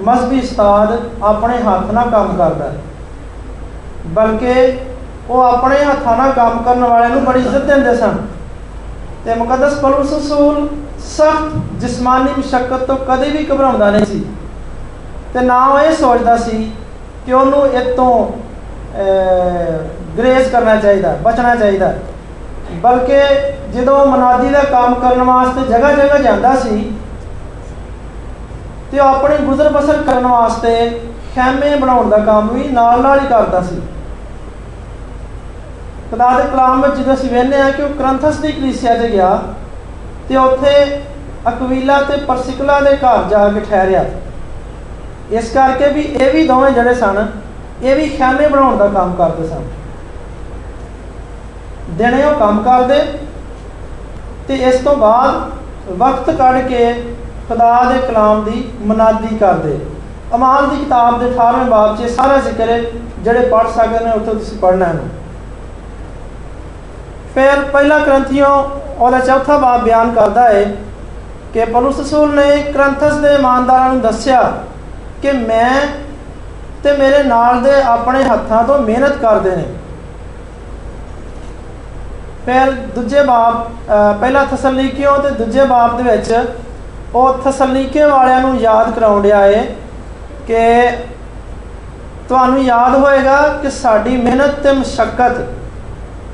ਮਜ਼ਬੀ ਉਸਤਾਦ ਆਪਣੇ ਹੱਥ ਨਾਲ ਕੰਮ ਕਰਦਾ ਹੈ। ਬਲਕਿ ਉਹ ਆਪਣੇ ਹੱਥਾਂ ਨਾਲ ਕੰਮ ਕਰਨ ਵਾਲਿਆਂ ਨੂੰ ਬੜੀ ਇੱਜ਼ਤ ਦਿੰਦੇ ਸਨ। ਤੇ ਮੁਕੱਦਸ ਪਲੂਸ ਰਸੂਲ ਸਖਤ ਜਿਸਮਾਨੀ ਮੁਸ਼ਕਲ ਤੋਂ ਕਦੇ ਵੀ ਘਬਰਾਉਂਦਾ ਨਹੀਂ ਸੀ। ਤੇ ਨਾ ਉਹ ਇਹ ਸੋਚਦਾ ਸੀ ਕਿ ਉਹਨੂੰ ਇਹ ਤੋਂ ਗ੍ਰੇਸ ਕਰਨਾ ਚਾਹੀਦਾ, ਬਚਣਾ ਚਾਹੀਦਾ। ਬਲਕਿ ਜਦੋਂ ਮਨਾਦੀ ਦਾ ਕੰਮ ਕਰਨ ਵਾਸਤੇ ਜਗ੍ਹਾ ਜਗ੍ਹਾ ਜਾਂਦਾ ਸੀ ਤੇ ਉਹ ਆਪਣੀ ਗੁਜ਼ਰ ਬਸਰ ਕਰਨ ਵਾਸਤੇ ਖੈਮੇ ਬਣਾਉਣ ਦਾ ਕੰਮ ਵੀ ਨਾਲ ਨਾਲ ਹੀ ਕਰਦਾ ਸੀ। ਖੁਦਾ ਦੇ ਕਲਾਮ ਵਿੱਚ ਜਦੋਂ ਅਸੀਂ ਵੇਖਦੇ ਆ ਕਿ ਉਹ ਕਰੰਥਸ ਦੀ ਕਲੀਸਿਆ ਤੇ ਗਿਆ ਤੇ ਉੱਥੇ ਅਕਵੀਲਾ ਤੇ ਪਰਸਿਕਲਾ ਦੇ ਘਰ ਜਾ ਕੇ ਠਹਿਰਿਆ। ਇਸ ਕਰਕੇ ਵੀ ਇਹ ਵੀ ਦੋਵੇਂ ਜਿਹੜੇ ਸਨ, ਇਹ ਵੀ ਖੈਮੇ ਬਣਾਉਣ ਦਾ ਕੰਮ ਕਰਦੇ ਸਨ। ਦਿਨੇ ਉਹ ਕੰਮ ਕਰਦੇ ਤੇ ਇਸ ਤੋਂ ਬਾਅਦ ਵਕਤ ਕੱਢ ਕੇ ਖੁਦਾ ਦੇ ਕਲਾਮ ਦੀ ਮਨਾਦੀ ਕਰਦੇ। ਅਮਾਲ ਦੀ ਕਿਤਾਬ ਦੇ 18ਵੇਂ ਬਾਬ 'ਚ ਸਾਰਾ ਜ਼ਿਕਰ ਹੈ, ਜਿਹੜੇ ਪੜ੍ਹ ਸਕਦੇ ਨੇ ਉੱਥੇ ਤੁਸੀਂ ਪੜ੍ਹਨਾ ਹੈ। ਫਿਰ ਪਹਿਲਾ ਗ੍ਰੰਥੀਓ, ਉਹਦਾ ਚੌਥਾ ਬਾਬ ਬਿਆਨ ਕਰਦਾ ਹੈ ਕਿ ਪੌਲਸ ਰਸੂਲ ਨੇ ਗ੍ਰੰਥਸ ਦੇ ਇਮਾਨਦਾਰਾਂ ਨੂੰ ਦੱਸਿਆ ਕਿ ਮੈਂ ਤੇ ਮੇਰੇ ਨਾਲ ਦੇ ਆਪਣੇ ਹੱਥਾਂ ਤੋਂ ਮਿਹਨਤ ਕਰਦੇ ਨੇ। ਫਿਰ ਦੂਜੇ ਬਾਬ ਪਹਿਲਾ ਥਸਲੀਕੀਓ ਤੇ ਦੂਜੇ ਬਾਬ ਦੇ ਵਿੱਚ ਉਹ ਥਸਲੀਕੇ ਵਾਲਿਆਂ ਨੂੰ ਯਾਦ ਕਰਾਉਣ ਡਿਆ ਏ ਕਿ ਤੁਹਾਨੂੰ ਯਾਦ ਹੋਏਗਾ ਕਿ ਸਾਡੀ ਮਿਹਨਤ ਤੇ ਮੁਸ਼ਕਲ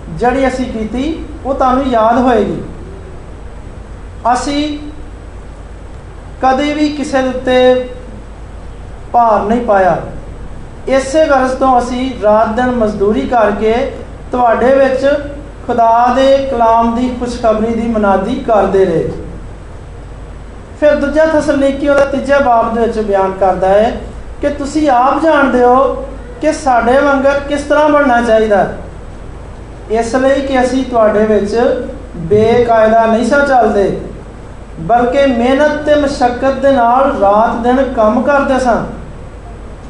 ਜਿਹੜੀ ਅਸੀਂ ਕੀਤੀ, ਉਹ ਤੁਹਾਨੂੰ ਯਾਦ ਹੋਏਗੀ। ਅਸੀਂ ਕਦੇ ਵੀ ਕਿਸੇ ਦੇ ਉੱਤੇ ਭਾਰ ਨਹੀਂ ਪਾਇਆ। ਇਸੇ ਗਰਜ਼ ਤੋਂ ਅਸੀਂ ਰਾਤ ਦਿਨ ਮਜ਼ਦੂਰੀ ਕਰਕੇ ਤੁਹਾਡੇ ਵਿੱਚ ਖੁਦਾ ਦੇ ਕਲਾਮ ਦੀ ਖੁਸ਼ਖਬਰੀ ਦੀ ਮਨਾਦੀ ਕਰਦੇ ਰਹੇ। ਫਿਰ ਦੂਜਾ ਤਸਲੀਕੀ ਉਹਦਾ ਤੀਜੇ ਬਾਬ ਦੇ ਵਿੱਚ ਬਿਆਨ ਕਰਦਾ ਹੈ ਕਿ ਤੁਸੀਂ ਆਪ ਜਾਣਦੇ ਹੋ ਕਿ ਸਾਡੇ ਵਾਂਗਰ ਕਿਸ ਤਰ੍ਹਾਂ ਬਣਨਾ ਚਾਹੀਦਾ ਇਸ ਲਈ ਕਿ ਅਸੀਂ ਤੁਹਾਡੇ ਵਿੱਚ ਬੇਕਾਇਦਾ ਨਹੀਂ ਸਾ ਚੱਲਦੇ, ਬਲਕਿ ਮਿਹਨਤ ਤੇ ਮਸ਼ਕਤ ਦੇ ਨਾਲ ਰਾਤ ਦਿਨ ਕੰਮ ਕਰਦੇ ਸਾਂ,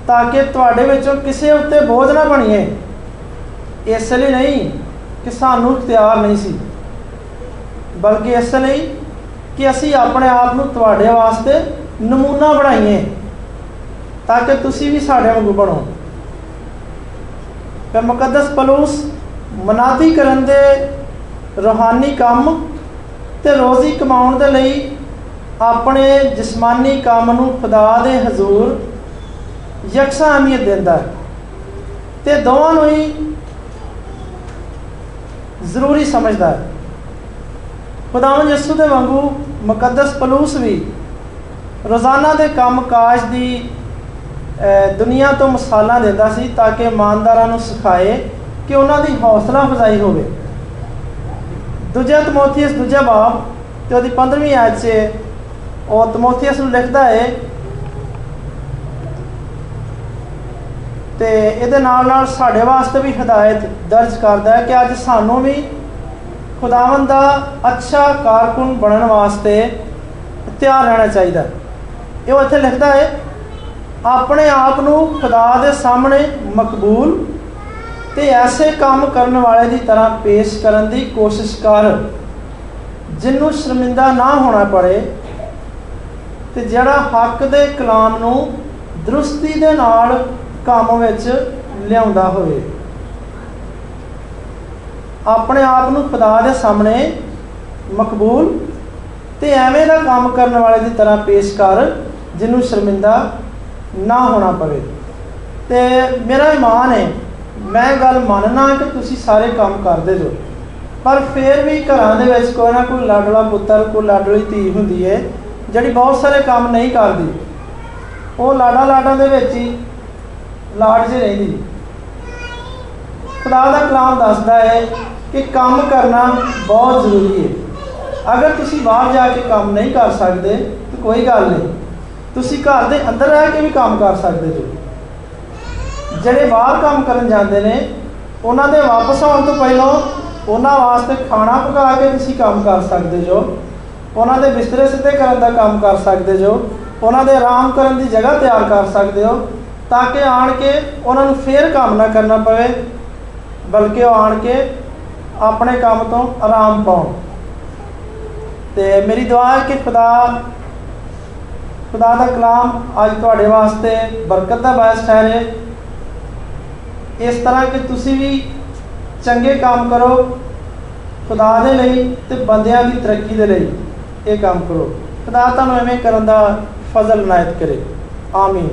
ਤਾਂ ਕਿ ਤੁਹਾਡੇ ਵਿੱਚੋਂ ਕਿਸੇ ਉੱਤੇ ਬੋਝ ਨਾ ਬਣੀਏ। ਇਸ ਲਈ ਨਹੀਂ ਕਿ ਸਾਨੂੰ ਇਖਤਿਆਰ ਨਹੀਂ ਸੀ, ਬਲਕਿ ਇਸ ਲਈ ਕਿ ਅਸੀਂ ਆਪਣੇ ਆਪ ਨੂੰ ਤੁਹਾਡੇ ਵਾਸਤੇ ਨਮੂਨਾ ਬਣਾਈਏ ਤਾਂ ਕਿ ਤੁਸੀਂ ਵੀ ਸਾਡੇ ਵਾਂਗੂ ਬਣੋ। ਫਿਰ ਮੁਕੱਦਸ ਪਲੂਸ ਮਨਾਦੀ ਕਰਨ ਦੇ ਰੋਹਾਨੀ ਕੰਮ ਤੇ ਰੋਜ਼ੀ ਕਮਾਉਣ ਦੇ ਲਈ ਆਪਣੇ ਜਿਸਮਾਨੀ ਕੰਮ ਨੂੰ ਖੁਦਾ ਦੇ ਹਜ਼ੂਰ ਯਕਸਾ ਅਹਿਮੀਅਤ ਦਿੰਦਾ ਹੈ। ਤੇ ਦੋਵਾਂ ਨੂੰ ਹੀ ਜ਼ਰੂਰੀ ਸਮਝਦਾ ਹੈ। ਖੁਦਾਵੰਦ ਯਿਸੂ ਦੇ ਵਾਂਗੂ ਮੁਕੱਦਸ ਪਲੂਸ ਵੀ ਰੋਜ਼ਾਨਾ ਦੇ ਕੰਮ ਕਾਜ ਦੀ ਦੁਨੀਆ ਤੋਂ ਮਿਸਾਲਾਂ ਦਿੰਦਾ ਸੀ ਤਾਂ ਕਿ ਇਮਾਨਦਾਰਾਂ ਨੂੰ ਸਿਖਾਏ ਕਿ ਉਹਨਾਂ ਦੀ ਹੌਸਲਾ ਅਫਜ਼ਾਈ ਹੋਵੇ। ਦੂਜਾ ਤਮੋਥੀਅਸ ਦੂਜਾ ਬਾਬ ਤੇ ਉਹਦੀ 15ਵੀਂ ਆਇਤ 'ਚ ਉਹ ਤਮੋਥੀਅਸ ਨੂੰ ਲਿਖਦਾ ਹੈ ਤੇ ਇਹਦੇ ਨਾਲ ਨਾਲ ਸਾਡੇ ਵਾਸਤੇ ਵੀ ਹਦਾਇਤ ਦਰਜ ਕਰਦਾ ਹੈ ਕਿ ਅੱਜ ਸਾਨੂੰ ਵੀ ਖੁਦਾਵੰਦ ਦਾ ਅੱਛਾ ਕਾਰਕੁਨ ਬਣਨ ਵਾਸਤੇ ਤਿਆਰ ਰਹਿਣਾ ਚਾਹੀਦਾ ਇਹ ਉਹ ਇੱਥੇ ਲਿਖਦਾ ਹੈ, ਆਪਣੇ ਆਪ ਨੂੰ ਖੁਦਾ ਦੇ ਸਾਹਮਣੇ ਮਕਬੂਲ ਤੇ ਐਸੇ ਕੰਮ ਕਰਨ ਵਾਲੇ ਦੀ ਤਰ੍ਹਾਂ ਪੇਸ਼ ਕਰਨ ਦੀ ਕੋਸ਼ਿਸ਼ ਕਰ। ਜਿੰਨੂੰ ਸ਼ਰਮਿੰਦਾ ਨਾ ਹੋਣਾ ਪੜੇ ਤੇ ਜਿਹੜਾ ਹੱਕ ਦੇ ਕਲਾਮ ਨੂੰ ਦਰੁਸਤੀ ਦੇ ਨਾਲ ਕੰਮ ਵਿੱਚ ਲਿਆਉਂਦਾ ਹੋਵੇ। ਆਪਣੇ ਆਪ ਨੂੰ ਖੁਦਾ ਦੇ ਸਾਹਮਣੇ ਮਕਬੂਲ ਤੇ ਐਵੇਂ ਦਾ ਕੰਮ ਕਰਨ ਵਾਲੇ ਦੀ ਤਰ੍ਹਾਂ ਪੇਸ਼ ਕਰ, ਜਿਹਨੂੰ ਸ਼ਰਮਿੰਦਾ ਨਾ ਹੋਣਾ ਪਵੇ। ਤੇ ਮੇਰਾ ਇਮਾਨ ਹੈ, ਮੈਂ ਗੱਲ ਮੰਨਣਾ ਕਿ ਤੁਸੀਂ ਸਾਰੇ ਕੰਮ ਕਰਦੇ ਜੋ। ਪਰ ਫਿਰ ਵੀ ਘਰਾਂ ਦੇ ਵਿੱਚ ਕੋਈ ਨਾ ਕੋਈ ਲਾਡਲਾ ਪੁੱਤਰ, ਕੋਈ ਲਾਡਲੀ ਧੀ ਹੁੰਦੀ ਹੈ, ਜਿਹੜੀ ਬਹੁਤ ਸਾਰੇ ਕੰਮ ਨਹੀਂ ਕਰਦੀ। ਉਹ ਲਾਡਾ ਲਾਡਾਂ ਦੇ ਵਿੱਚ ਹੀ ਲਾਡ 'ਚ ਰਹਿੰਦੀ। ਖੁਦਾ ਦਾ ਕਲਾਮ ਦੱਸਦਾ ਹੈ ਕਿ ਕੰਮ ਕਰਨਾ ਬਹੁਤ ਜ਼ਰੂਰੀ ਹੈ। ਅਗਰ ਤੁਸੀਂ ਬਾਹਰ ਜਾ ਕੇ ਕੰਮ ਨਹੀਂ ਕਰ ਸਕਦੇ, ਤਾਂ ਕੋਈ ਗੱਲ ਨਹੀਂ। ਤੁਸੀਂ ਘਰ ਦੇ ਅੰਦਰ ਰਹਿ ਕੇ ਵੀ ਕੰਮ ਕਰ ਸਕਦੇ ਹੋ। ਜਿਹੜੇ ਬਾਹਰ ਕੰਮ ਕਰਨ ਜਾਂਦੇ ਨੇ, ਉਹਨਾਂ ਦੇ ਵਾਪਸ ਆਉਣ ਤੋਂ ਪਹਿਲਾਂ ਉਹਨਾਂ ਵਾਸਤੇ ਖਾਣਾ ਪਕਾ ਕੇ ਤੁਸੀਂ ਕੰਮ ਕਰ ਸਕਦੇ ਜੋ ਉਹਨਾਂ ਦੇ ਬਿਸਤਰੇ ਸਿੱਧੇ ਕਰਨ ਦਾ ਕੰਮ ਕਰ ਸਕਦੇ ਜੋ ਉਹਨਾਂ ਦੇ ਆਰਾਮ ਕਰਨ ਦੀ ਜਗ੍ਹਾ ਤਿਆਰ ਕਰ ਸਕਦੇ ਹੋ, ਤਾਂ ਕਿ ਆਣ ਕੇ ਉਹਨਾਂ ਨੂੰ ਫੇਰ ਕੰਮ ਨਾ ਕਰਨਾ ਪਵੇ, ਬਲਕਿ ਉਹ ਆਣ ਕੇ ਆਪਣੇ ਕੰਮ ਤੋਂ ਆਰਾਮ ਪਾਉਣ। ਤੇ ਮੇਰੀ ਦੁਆ ਹੈ ਕਿ ਖੁਦਾ ਖੁਦਾ ਦਾ ਕਲਾਮ ਅੱਜ ਤੁਹਾਡੇ ਵਾਸਤੇ ਬਰਕਤ ਦਾ ਬਾਇਸ ਠਹਿਰੇ। ਇਸ ਤਰ੍ਹਾਂ ਕਿ ਤੁਸੀਂ ਵੀ ਚੰਗੇ ਕੰਮ ਕਰੋ, ਖੁਦਾ ਦੇ ਲਈ ਤੇ ਬੰਦਿਆਂ ਦੀ ਤਰੱਕੀ ਦੇ ਲਈ ਇਹ ਕੰਮ ਕਰੋ। ਖੁਦਾ ਤੁਹਾਨੂੰ ਐਵੇਂ ਕਰਨ ਦਾ ਫਜ਼ਲ ਨਾਇਤ ਕਰੇ। ਆਮੀਨ।